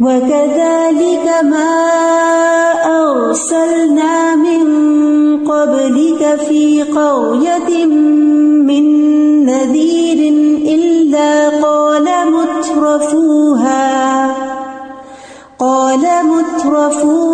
وَكَذَلِكَ مَا أَرْسَلْنَا مِن قَبْلِكَ فِي قَرْيَةٍ مِّن نَّذِيرٍ إِلَّا قَالَ مُتْرَفُوهَا قَالَ مُتْرَفُوهَا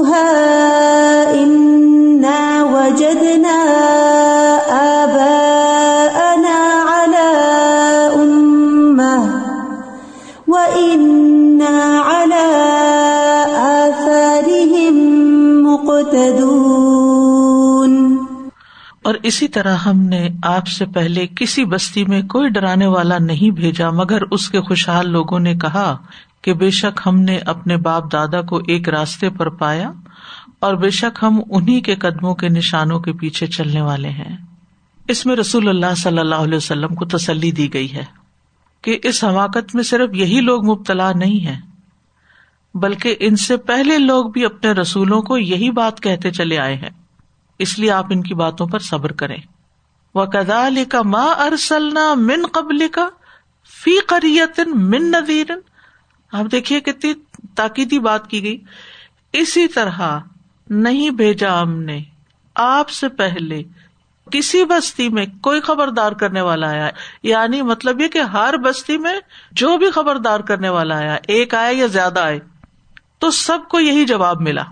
اور اسی طرح ہم نے آپ سے پہلے کسی بستی میں کوئی ڈرانے والا نہیں بھیجا، مگر اس کے خوشحال لوگوں نے کہا کہ بے شک ہم نے اپنے باپ دادا کو ایک راستے پر پایا اور بے شک ہم انہیں کے قدموں کے نشانوں کے پیچھے چلنے والے ہیں۔ اس میں رسول اللہ صلی اللہ علیہ وسلم کو تسلی دی گئی ہے کہ اس حماقت میں صرف یہی لوگ مبتلا نہیں ہے بلکہ ان سے پہلے لوگ بھی اپنے رسولوں کو یہی بات کہتے چلے آئے ہیں۔ اس لیے آپ ان کی باتوں پر صبر کریں۔ وہ کدا کا ماں ارسلنا من قبل کا فی قریت من نذیر آپ دیکھیے کتنی تاکیدی بات کی گئی۔ اسی طرح نہیں بھیجا ہم نے۔ آپ سے پہلے کسی بستی میں کوئی خبردار کرنے والا آیا۔ یعنی مطلب یہ کہ ہر بستی میں جو بھی خبردار کرنے والا آیا، ایک آئے یا زیادہ آئے، تو سب کو یہی جواب ملا۔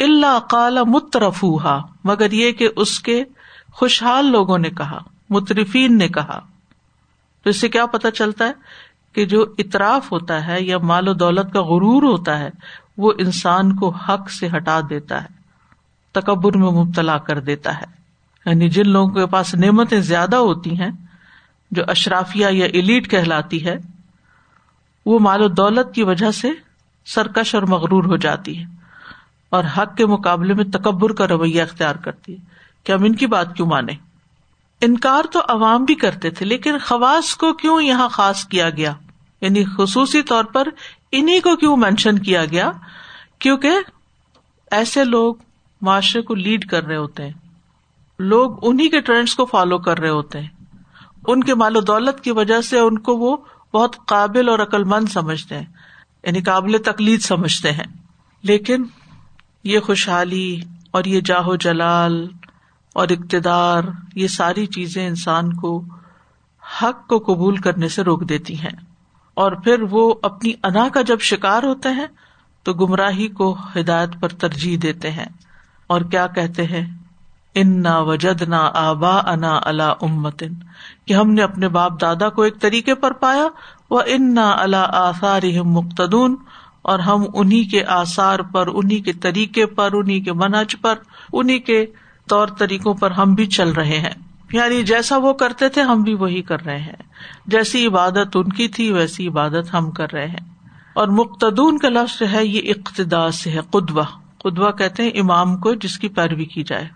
اللہ کالا مترفوہا، مگر یہ کہ اس کے خوشحال لوگوں نے کہا، مترفین نے کہا۔ تو اس سے کیا پتا چلتا ہے کہ جو اطراف ہوتا ہے یا مال و دولت کا غرور ہوتا ہے، وہ انسان کو حق سے ہٹا دیتا ہے، تکبر میں مبتلا کر دیتا ہے۔ یعنی جن لوگوں کے پاس نعمتیں زیادہ ہوتی ہیں، جو اشرافیہ یا ایلیٹ کہلاتی ہے، وہ مال و دولت کی وجہ سے سرکش اور مغرور ہو جاتی ہے۔ اور حق کے مقابلے میں تکبر کا رویہ اختیار کرتی ہے کہ ہم ان کی بات کیوں مانے انکار تو عوام بھی کرتے تھے، لیکن خواص کو کیوں یہاں خاص کیا گیا؟ یعنی خصوصی طور پر انہیں کو کیوں مینشن کیا گیا؟ کیونکہ ایسے لوگ معاشرے کو لیڈ کر رہے ہوتے ہیں۔ لوگ انہیں کے ٹرینڈس کو فالو کر رہے ہوتے ہیں۔ ان کے مال و دولت کی وجہ سے ان کو وہ بہت قابل اور عقل مند سمجھتے ہیں یعنی قابل تقلید سمجھتے ہیں۔ لیکن یہ خوشحالی اور یہ جاہو جلال اور اقتدار، یہ ساری چیزیں انسان کو حق کو قبول کرنے سے روک دیتی ہیں۔ اور پھر وہ اپنی انا کا جب شکار ہوتے ہیں، تو گمراہی کو ہدایت پر ترجیح دیتے ہیں۔ اور کیا کہتے ہیں؟ ان نہ وجد نہ آبا انا اللہ امتن کہ ہم نے اپنے باپ دادا کو ایک طریقے پر پایا۔ وہ ان نہ اللہ آثار مقتدون اور ہم انہیں کے آثار پر انہیں کے طریقے پر انہیں کے منج پر انہیں کے طور طریقوں پر ہم بھی چل رہے ہیں۔ یعنی جیسا وہ کرتے تھے، ہم بھی وہی کر رہے ہیں۔ جیسی عبادت ان کی تھی، ویسی عبادت ہم کر رہے ہیں۔ اور مقتدون کا لفظ ہے، یہ اقتدا سے ہے، قدوہ۔ قدوہ کہتے ہیں امام کو، جس کی پیروی کی جائے۔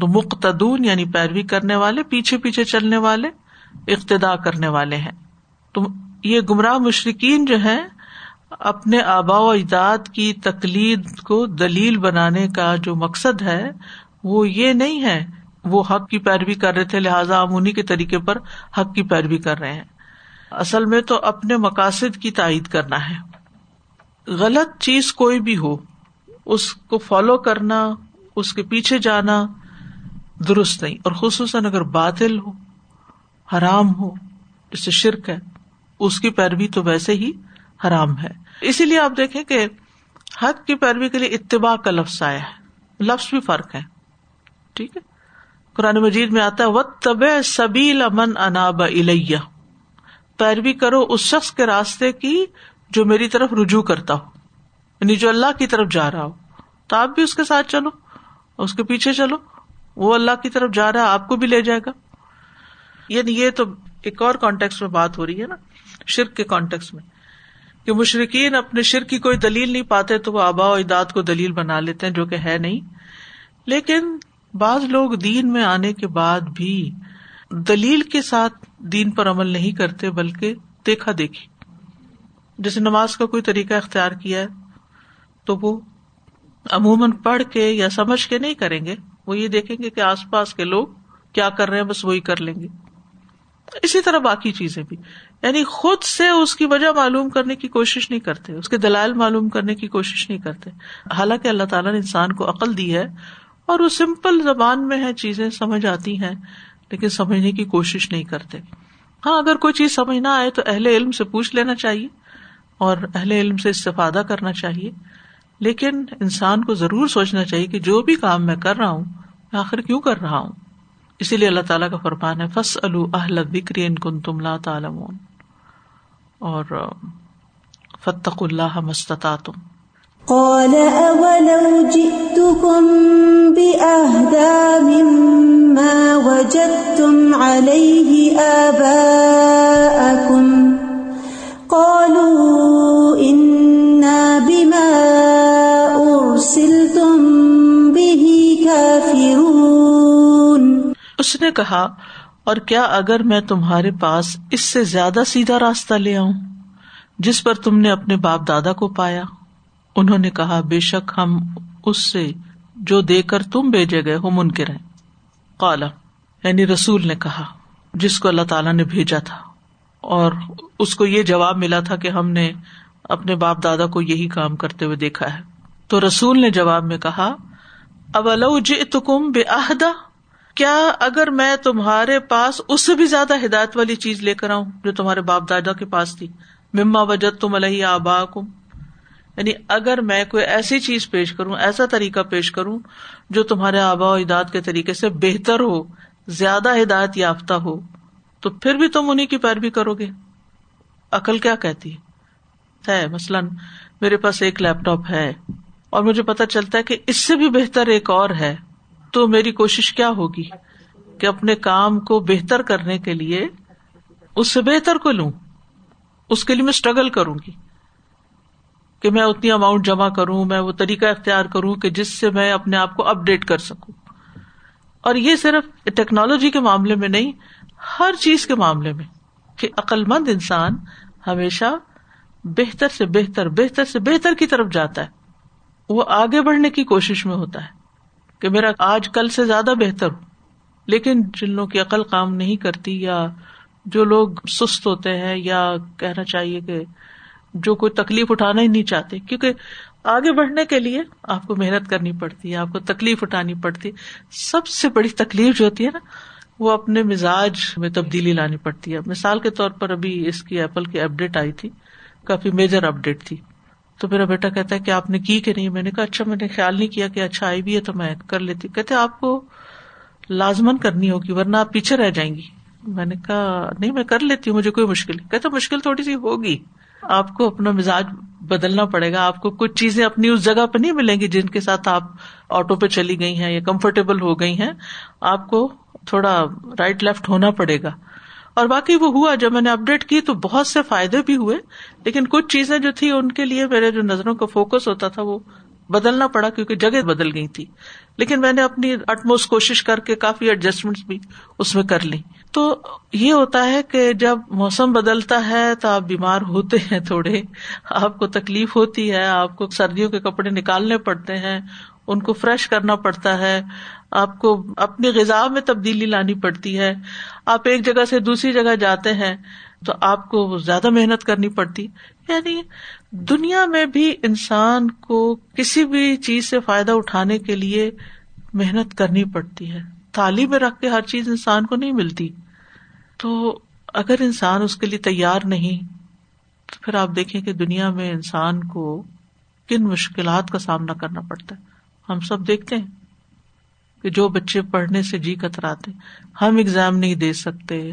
تو مقتدون یعنی پیروی کرنے والے، پیچھے پیچھے چلنے والے، اقتدا کرنے والے ہیں۔ تو یہ گمراہ مشرقین جو ہے اپنے آبا و اجداد کی تقلید کو دلیل بنانے کا جو مقصد ہے، وہ یہ نہیں ہے، وہ حق کی پیروی کر رہے تھے، لہٰذا ہم انہیں کے طریقے پر حق کی پیروی کر رہے ہیں۔ اصل میں تو اپنے مقاصد کی تائید کرنا ہے۔ غلط چیز کوئی بھی ہو، اس کو فالو کرنا، اس کے پیچھے جانا درست نہیں۔ اور خصوصاً اگر باطل ہو، حرام ہو جیسے شرک ہے، اس کی پیروی تو ویسے ہی حرام ہے۔ اسی لیے آپ دیکھیں کہ حق کی پیروی کے لیے اتباع کا لفظ آیا ہے۔ لفظ بھی فرق ہے۔ ٹھیک ہے۔ قرآن مجید میں آتا ہے و طب سبیل امن اناب الیہ پیروی کرو اس شخص کے راستے کی جو میری طرف رجوع کرتا ہو یعنی جو اللہ کی طرف جا رہا ہو۔ تو آپ بھی اس کے ساتھ چلو، اس کے پیچھے چلو۔ وہ اللہ کی طرف جا رہا ہے، آپ کو بھی لے جائے گا۔ یعنی یہ تو ایک اور کانٹیکس میں بات ہو رہی ہے نا، شرک کے کانٹیکس میں۔ کہ مشرقین اپنے شرک کی کوئی دلیل نہیں پاتے تو وہ آبا و اجداد کو دلیل بنا لیتے ہیں جو کہ ہے نہیں۔ لیکن بعض لوگ دین میں آنے کے بعد بھی دلیل کے ساتھ دین پر عمل نہیں کرتے بلکہ دیکھا دیکھی۔ جیسے نماز کا کوئی طریقہ اختیار کیا ہے تو وہ عموماً پڑھ کے یا سمجھ کے نہیں کریں گے۔ وہ یہ دیکھیں گے کہ آس پاس کے لوگ کیا کر رہے ہیں، بس وہی کر لیں گے۔ اسی طرح باقی چیزیں بھی۔ یعنی خود سے اس کی وجہ معلوم کرنے کی کوشش نہیں کرتے، اس کے دلائل معلوم کرنے کی کوشش نہیں کرتے۔ حالانکہ اللہ تعالیٰ نے انسان کو عقل دی ہے اور وہ سمپل زبان میں ہے، چیزیں سمجھ آتی ہیں، لیکن سمجھنے کی کوشش نہیں کرتے۔ ہاں اگر کوئی چیز سمجھ نہ آئے تو اہل علم سے پوچھ لینا چاہیے اور اہل علم سے استفادہ کرنا چاہیے۔ لیکن انسان کو ضرور سوچنا چاہیے کہ جو بھی کام میں کر رہا ہوں، میں آخر کیوں کر رہا ہوں؟ اسی لیے اللہ تعالیٰ کا فرمان ہے فص اہل بکری ان کن تم لا تعلم اور فتق اللہ مستتا تم قال أولو جئتكم بأهدى مما وجدتم عليه آباءكم۔ قالوا إنا اس نے کہا، اور کیا اگر میں تمہارے پاس اس سے زیادہ سیدھا راستہ لے آؤں، جس پر تم نے اپنے باپ دادا کو پایا؟ انہوں نے کہا، بے شک ہم اس سے جو دے کر تم بھیجے گئے ہو منکر ہیں۔ کالا یعنی رسول نے کہا، جس کو اللہ تعالیٰ نے بھیجا تھا۔ اور اس کو یہ جواب ملا تھا کہ ہم نے اپنے باپ دادا کو یہی کام کرتے ہوئے دیکھا ہے۔ تو رسول نے جواب میں کہا اب تکم بے عہدہ کیا اگر میں تمہارے پاس اس سے بھی زیادہ ہدایت والی چیز لے کر آؤں جو تمہارے باپ دادا کے پاس تھی؟ مما وجد تم الح آبا کم یعنی اگر میں کوئی ایسی چیز پیش کروں، ایسا طریقہ پیش کروں جو تمہارے آبا و اجداد کے طریقے سے بہتر ہو، زیادہ ہدایت یافتہ ہو، تو پھر بھی تم انہیں کی پیروی کرو گے؟ عقل کیا کہتی؟ ہے، مثلاً میرے پاس ایک لیپ ٹاپ ہے اور مجھے پتا چلتا ہے کہ اس سے بھی بہتر ایک اور ہے۔ تو میری کوشش کیا ہوگی کہ اپنے کام کو بہتر کرنے کے لیے اس سے بہتر کو لوں؟ اس کے لیے میں اسٹرگل کروں گی کہ میں اتنی اماؤنٹ جمع کروں، میں وہ طریقہ اختیار کروں کہ جس سے میں اپنے آپ کو اپ ڈیٹ کر سکوں۔ اور یہ صرف ٹیکنالوجی کے معاملے میں نہیں، ہر چیز کے معاملے میں کہ عقل مند انسان ہمیشہ بہتر سے بہتر بہتر سے بہتر کی طرف جاتا ہے۔ وہ آگے بڑھنے کی کوشش میں ہوتا ہے۔ کہ میرا آج کل سے زیادہ بہتر ہو۔ لیکن جن لوگوں کی عقل کام نہیں کرتی یا جو لوگ سست ہوتے ہیں یا کہنا چاہیے کہ جو کوئی تکلیف اٹھانا ہی نہیں چاہتے، کیونکہ آگے بڑھنے کے لیے آپ کو محنت کرنی پڑتی ہے، آپ کو تکلیف اٹھانی پڑتی سب سے بڑی تکلیف جو ہوتی ہے نا، وہ اپنے مزاج میں تبدیلی لانی پڑتی ہے۔ مثال کے طور پر ابھی اس کی ایپل کی اپڈیٹ آئی تھی، کافی میجر اپڈیٹ تھی۔ تو میرا بیٹا کہتا ہے کہ آپ نے کی کہ نہیں؟ میں نے کہا اچھا میں نے خیال نہیں کیا کہ اچھا آئی بھی ہے تو میں کر لیتی کہتے آپ کو لازمن کرنی ہوگی، ورنہ آپ پیچھے رہ جائیں گی۔ میں نے کہا، نہیں، میں کر لیتی ہوں، مجھے کوئی مشکل کہتے مشکل تھوڑی سی ہوگی۔ آپ کو اپنا مزاج بدلنا پڑے گا۔ آپ کو کچھ چیزیں اپنی اس جگہ پہ نہیں ملیں گی جن کے ساتھ آپ آٹو پہ چلی گئی ہیں یا کمفرٹیبل ہو گئی ہیں۔ آپ کو تھوڑا رائٹ لیفٹ ہونا پڑے گا۔ اور باقی وہ ہوا، جب میں نے اپڈیٹ کی تو بہت سے فائدے بھی ہوئے، لیکن کچھ چیزیں جو تھی ان کے لیے میرے جو نظروں کا فوکس ہوتا تھا وہ بدلنا پڑا کیونکہ جگہ بدل گئی تھی۔ لیکن میں نے اپنی اٹموس کوشش کر کے کافی ایڈجسٹمنٹ بھی اس میں کر لی۔ تو یہ ہوتا ہے کہ جب موسم بدلتا ہے تو آپ بیمار ہوتے ہیں تھوڑے، آپ کو تکلیف ہوتی ہے، آپ کو سردیوں کے کپڑے نکالنے پڑتے ہیں ان کو فریش کرنا پڑتا ہے، آپ کو اپنی غذا میں تبدیلی لانی پڑتی ہے۔ آپ ایک جگہ سے دوسری جگہ جاتے ہیں تو آپ کو زیادہ محنت کرنی پڑتی۔ یعنی دنیا میں بھی انسان کو کسی بھی چیز سے فائدہ اٹھانے کے لیے محنت کرنی پڑتی ہے۔ تھالی میں رکھ کے ہر چیز انسان کو نہیں ملتی۔ تو اگر انسان اس کے لیے تیار نہیں، تو پھر آپ دیکھیں کہ دنیا میں انسان کو کن مشکلات کا سامنا کرنا پڑتا ہے۔ ہم سب دیکھتے ہیں کہ جو بچے پڑھنے سے جی کتراتے ہم اگزام نہیں دے سکتے،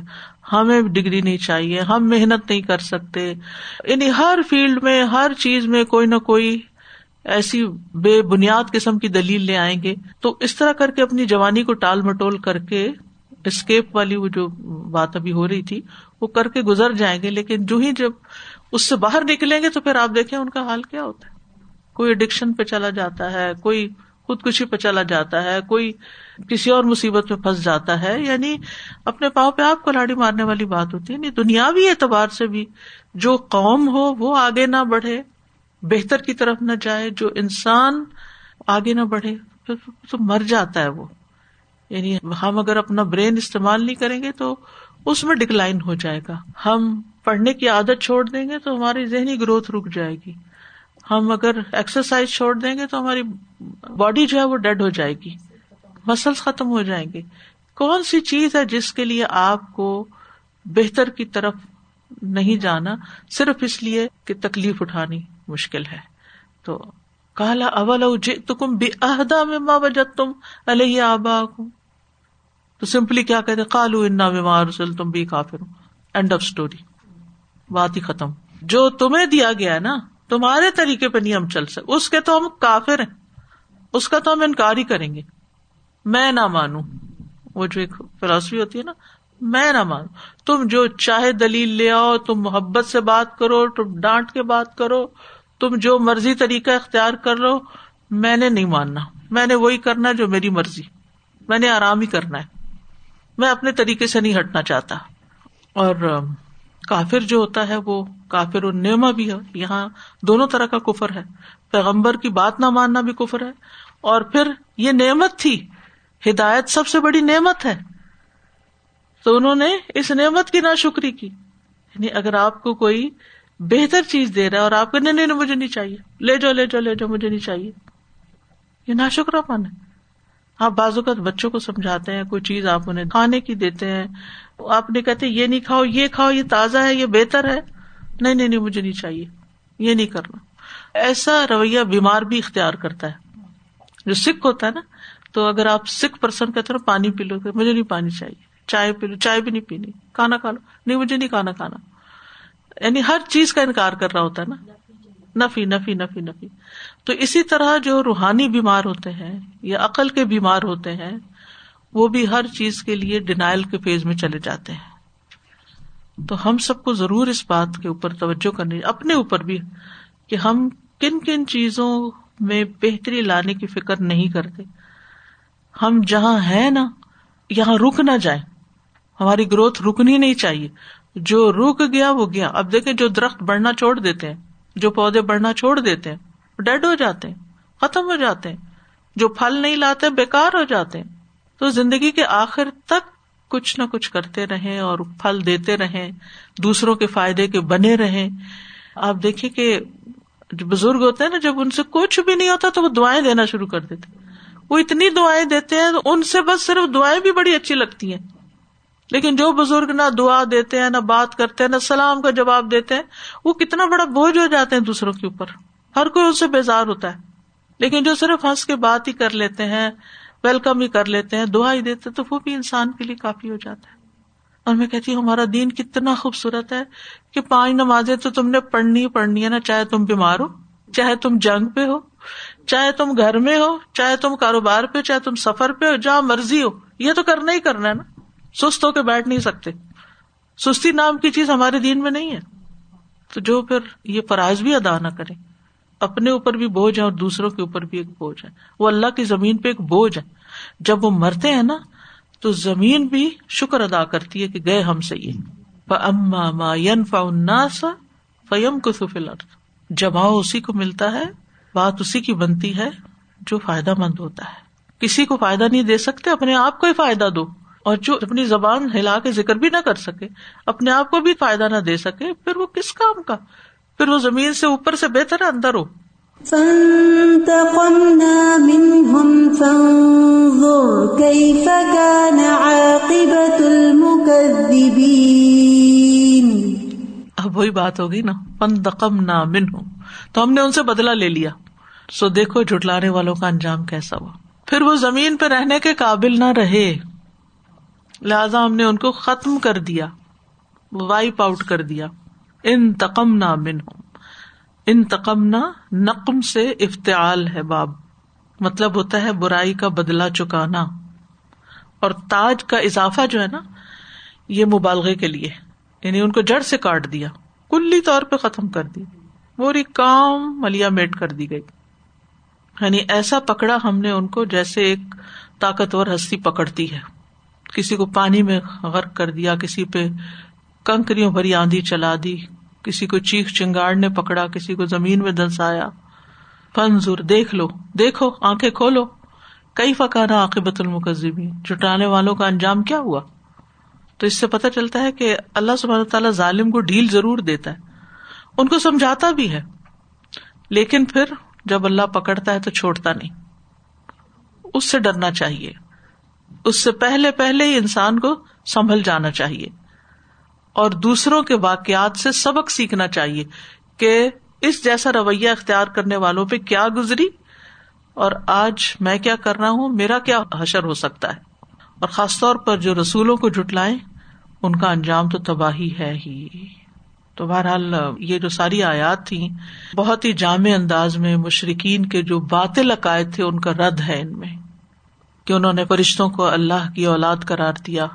ہمیں ڈگری نہیں چاہیے، ہم محنت نہیں کر سکتے۔ یعنی ہر فیلڈ میں، ہر چیز میں کوئی نہ کوئی ایسی بے بنیاد قسم کی دلیل لے آئیں گے۔ تو اس طرح کر کے اپنی جوانی کو ٹال مٹول کر کے اسکیپ والی وہ جو بات ابھی ہو رہی تھی، وہ کر کے گزر جائیں گے۔ لیکن جو ہی جب اس سے باہر نکلیں گے تو پھر آپ دیکھیں ان کا حال کیا ہوتا ہے۔ کوئی اڈکشن پہ چلا جاتا ہے، کوئی خود کشی پہ چلا جاتا ہے، کوئی کسی اور مصیبت میں پھنس جاتا ہے یعنی اپنے پاؤں پہ آپ کو لاڑی مارنے والی بات ہوتی ہے۔ یعنی دنیاوی اعتبار سے بھی جو قوم ہو، وہ آگے نہ بڑھے، بہتر کی طرف نہ جائے، جو انسان آگے نہ بڑھے، تو مر جاتا ہے وہ۔ یعنی ہم اگر اپنا برین استعمال نہیں کریں گے تو اس میں ڈکلائن ہو جائے گا۔ ہم پڑھنے کی عادت چھوڑ دیں گے تو ہماری ذہنی گروتھ رک جائے گی۔ ہم اگر ایکسرسائز چھوڑ دیں گے تو ہماری باڈی جو ہے وہ ڈیڈ ہو جائے گی۔ مسلس ختم ہو جائیں گے۔ کون سی چیز ہے جس کے لیے آپ کو بہتر کی طرف نہیں جانا؟ صرف اس لیے کہ تکلیف اٹھانی مشکل ہے۔ تو کالا اول تم بے عہدہ میں ماں بجت تم علیہ آبا تو سمپلی کیا کہتے کالو انا بیمار تم بھی کافر اینڈ آف اسٹوری بات ہی ختم۔ جو تمہیں دیا گیا نا تمہارے طریقے پہ نہیں ہم چل سکتے۔ اس کے تو ہم کافر ہیں۔ اس کا تو ہم انکار ہی کریں گے۔ میں نہ مانوں۔ وہ جو ایک فلاسفی ہوتی ہے نا، میں نہ مانوں۔ تم جو چاہے دلیل لے آؤ، تم محبت سے بات کرو، تم ڈانٹ کے بات کرو، تم جو مرضی طریقہ اختیار کر لو، میں نے نہیں ماننا۔ میں نے وہی کرنا جو میری مرضی۔ میں نے آرام ہی کرنا ہے۔ میں اپنے طریقے سے نہیں ہٹنا چاہتا۔ اور کافر جو ہوتا ہے وہ کافر و بھی ہے۔ یہاں دونوں طرح کا کفر ہے۔ پیغمبر کی بات نہ ماننا بھی کفر ہے۔ اور پھر یہ نعمت تھی۔ ہدایت سب سے بڑی نعمت ہے۔ تو انہوں نے اس نعمت کی نا شکری کی۔ یعنی اگر آپ کو کوئی بہتر چیز دے رہا ہے اور آپ کو نہیں نہیں مجھے نہیں چاہیے۔ لے جاؤ لے جاؤ لے جاؤ، مجھے نہیں چاہیے۔ یہ نا شکرا پن ہے۔ آپ بازو کا بچوں کو سمجھاتے ہیں، کوئی چیز آپ انہیں کھانے کی دیتے ہیں، آپ نے کہتے یہ نہیں کھاؤ، یہ کھاؤ، یہ تازہ ہے، یہ بہتر ہے۔ نہیں نہیں نہیں، مجھے نہیں چاہیے۔ یہ نہیں کرنا۔ ایسا رویہ بیمار بھی اختیار کرتا ہے۔ جو سکھ ہوتا ہے نا، تو اگر آپ سکھ پرسن کہتے ہیں پانی پی لو مجھے نہیں پانی چاہیے، چائے پی لو، چائے بھی نہیں پینی، کھانا کھا لو۔ نہیں، مجھے نہیں کھانا کھانا۔ یعنی ہر چیز کا انکار کر رہا ہوتا ہے نا۔ نفی نفی نفی نفی۔ تو اسی طرح جو روحانی بیمار ہوتے ہیں یا عقل کے بیمار ہوتے ہیں، وہ بھی ہر چیز کے لیے ڈینائل کے فیز میں چلے جاتے ہیں۔ تو ہم سب کو ضرور اس بات کے اوپر توجہ کرنی، اپنے اوپر بھی، کہ ہم کن کن چیزوں میں بہتری لانے کی فکر نہیں کرتے۔ ہم جہاں ہیں نا، یہاں رک نہ جائیں۔ ہماری گروتھ رکنی نہیں چاہیے۔ جو رک گیا، وہ گیا۔ اب دیکھیں جو درخت بڑھنا چھوڑ دیتے ہیں جو پودے بڑھنا چھوڑ دیتے ہیں، ڈیڈ ہو جاتے ہیں، ختم ہو جاتے ہیں، جو پھل نہیں لاتے بےکار ہو جاتے ہیں۔ تو زندگی کے آخر تک کچھ نہ کچھ کرتے رہے اور پھل دیتے رہے دوسروں کے فائدے کے بنے رہے آپ دیکھیے کہ جو بزرگ ہوتے ہیں نا، جب ان سے کچھ بھی نہیں ہوتا تو وہ دعائیں دینا شروع کر دیتے۔ وہ اتنی دعائیں دیتے ہیں، ان سے بس صرف دعائیں بھی بڑی اچھی لگتی ہیں۔ لیکن جو بزرگ نہ دعا دیتے ہیں، نہ بات کرتے ہیں، نہ سلام کا جواب دیتے ہیں، وہ کتنا بڑا بوجھ ہو جاتے ہیں دوسروں کے اوپر۔ ہر کوئی ان سے بیزار ہوتا ہے۔ لیکن جو صرف ہنس کے بات ہی کر لیتے ہیں، ویلکم ہی کر لیتے ہیں، دعا ہی دیتے تو وہ بھی انسان کے لیے کافی ہو جاتا ہے۔ اور میں کہتی ہوں، ہمارا دین کتنا خوبصورت ہے کہ پانچ نمازیں تو تم نے پڑھنی ہی پڑھنی ہے نا، چاہے تم بیمار ہو، چاہے تم جنگ پہ ہو، چاہے تم گھر میں ہو، چاہے تم کاروبار پہ چاہے تم سفر پہ ہو، جہاں مرضی ہو، یہ تو کرنا ہی کرنا ہے نا۔ سست ہو کے بیٹھ نہیں سکتے۔ سستی نام کی چیز ہمارے دین میں نہیں ہے۔ تو جو پھر یہ فرائض بھی ادا نہ کرے۔ اپنے اوپر بھی بوجھ ہے اور دوسروں کے اوپر بھی ایک بوجھ ہے۔ وہ اللہ کی زمین پہ ایک بوجھ ہے۔ جب وہ مرتے ہیں نا، تو زمین بھی شکر ادا کرتی ہے کہ گئے ہم سے یہ۔ اما ما فیم کو سفل جماؤ اسی کو ملتا ہے، بات اسی کی بنتی ہے جو فائدہ مند ہوتا ہے۔ کسی کو فائدہ نہیں دے سکتے، اپنے آپ کو ہی فائدہ دو۔ اور جو اپنی زبان ہلا کے ذکر بھی نہ کر سکے اپنے آپ کو بھی فائدہ نہ دے سکے پھر وہ کس کام کا؟ پھر وہ زمین سے اوپر سے بہتر ہے اندر ہو۔ اب وہی بات ہوگی نا فن دقم نہ من ہوں تو ہم نے ان سے بدلا لے لیا۔ سو دیکھو جٹلانے والوں کا انجام کیسا ہوا۔ پھر وہ زمین پہ رہنے کے قابل نہ رہے۔ لہذا ہم نے ان کو ختم کر دیا، وائپ آؤٹ کر دیا۔ ان تقم نہ من ان تقم نہ نقم سے افتعال ہے باب۔ مطلب ہوتا ہے برائی کا بدلا چکانا۔ اور تاج کا اضافہ جو ہے نا، یہ مبالغے کے لیے۔ یعنی ان کو جڑ سے کاٹ دیا۔ کلی طور پہ ختم کر دی۔ پوری کام ملیا میٹ کر دی گئی۔ یعنی ایسا پکڑا ہم نے ان کو جیسے ایک طاقتور ہستی پکڑتی ہے۔ کسی کو پانی میں غرق کر دیا، کسی پہ کنکریوں بھری آندھی چلا دی، کسی کو چیخ چنگاڑ نے پکڑا، کسی کو زمین میں دنسایا فنزور دیکھ لو، دیکھو، آنکھیں کھولو۔ کئی فکانا عاقبت المکزبین جٹانے والوں کا انجام کیا ہوا؟ تو اس سے پتہ چلتا ہے کہ اللہ سبحانہ تعالیٰ ظالم کو ڈیل ضرور دیتا ہے۔ ان کو سمجھاتا بھی ہے۔ لیکن پھر جب اللہ پکڑتا ہے تو چھوڑتا نہیں۔ اس سے ڈرنا چاہیے۔ اس سے پہلے پہلے ہی انسان کو سنبھل جانا چاہیے اور دوسروں کے واقعات سے سبق سیکھنا چاہیے کہ اس جیسا رویہ اختیار کرنے والوں پہ کیا گزری اور آج میں کیا کر رہا ہوں، میرا کیا حشر ہو سکتا ہے؟ اور خاص طور پر جو رسولوں کو جٹلائے ان کا انجام تو تباہی ہے ہی۔ تو بہرحال یہ جو ساری آیات تھی بہت ہی جامع انداز میں مشرقین کے جو باطل عقائد تھے، ان کا رد ہے ان میں۔ کہ انہوں نے فرشتوں کو اللہ کی اولاد قرار دیا،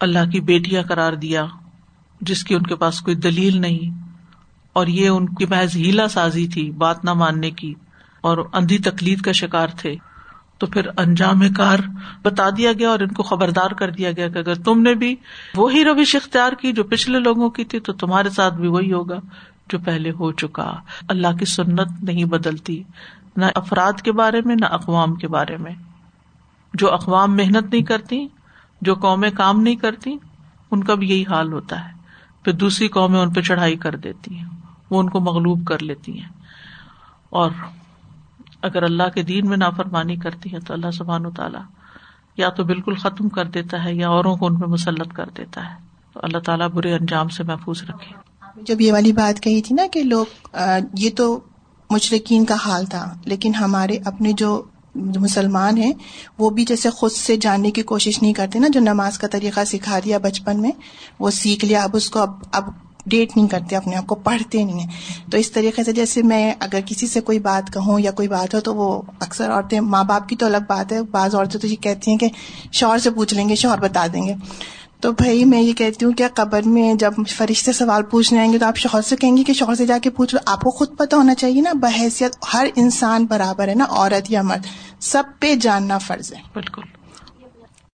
اللہ کی بیٹیاں قرار دیا، جس کی ان کے پاس کوئی دلیل نہیں۔ اور یہ ان کی محض ہیلا سازی تھی، بات نہ ماننے کی۔ اور اندھی تکلید کا شکار تھے۔ تو پھر انجام کار بتا دیا گیا اور ان کو خبردار کر دیا گیا کہ اگر تم نے بھی وہی روش اختیار کی جو پچھلے لوگوں کی تھی، تو تمہارے ساتھ بھی وہی ہوگا جو پہلے ہو چکا۔ اللہ کی سنت نہیں بدلتی، نہ افراد کے بارے میں، نہ اقوام کے بارے میں۔ جو اقوام محنت نہیں کرتی، جو قومیں کام نہیں کرتی، ان کا بھی یہی حال ہوتا ہے۔ پھر دوسری قومیں ان پہ چڑھائی کر دیتی ہیں، وہ ان کو مغلوب کر لیتی ہیں۔ اور اگر اللہ کے دین میں نافرمانی کرتی ہے تو اللہ سبحان و تعالیٰ یا تو بالکل ختم کر دیتا ہے یا اوروں کو ان پہ مسلط کر دیتا ہے۔ تو اللہ تعالیٰ برے انجام سے محفوظ رکھے۔ جب یہ والی بات کہی تھی نا کہ لوگ یہ تو مشرقین کا حال تھا، لیکن ہمارے اپنے جو مسلمان ہیں، وہ بھی جیسے خود سے جاننے کی کوشش نہیں کرتے نا، جو نماز کا طریقہ سکھا دیا بچپن میں، وہ سیکھ لیا، اب اس کو اب اب ڈیٹ نہیں کرتے، اپنے آپ کو پڑھتے نہیں ہیں۔ تو اس طریقے سے جیسے میں اگر کسی سے کوئی بات کہوں یا کوئی بات ہو تو وہ اکثر عورتیں، ماں باپ کی تو الگ بات ہے، بعض عورتیں تو یہ کہتی ہیں کہ شوہر سے پوچھ لیں گے، شوہر بتا دیں گے۔ تو بھائی میں یہ کہتی ہوں کہ قبر میں جب فرشتے سوال پوچھنے آئیں گے تو آپ شوہر سے کہیں گے کہ شوہر سے جا کے پوچھ لو، آپ کو خود پتہ ہونا چاہیے نا، بحیثیت ہر انسان برابر ہے نا، عورت یا مرد، سب پہ جاننا فرض ہے۔ بالکل۔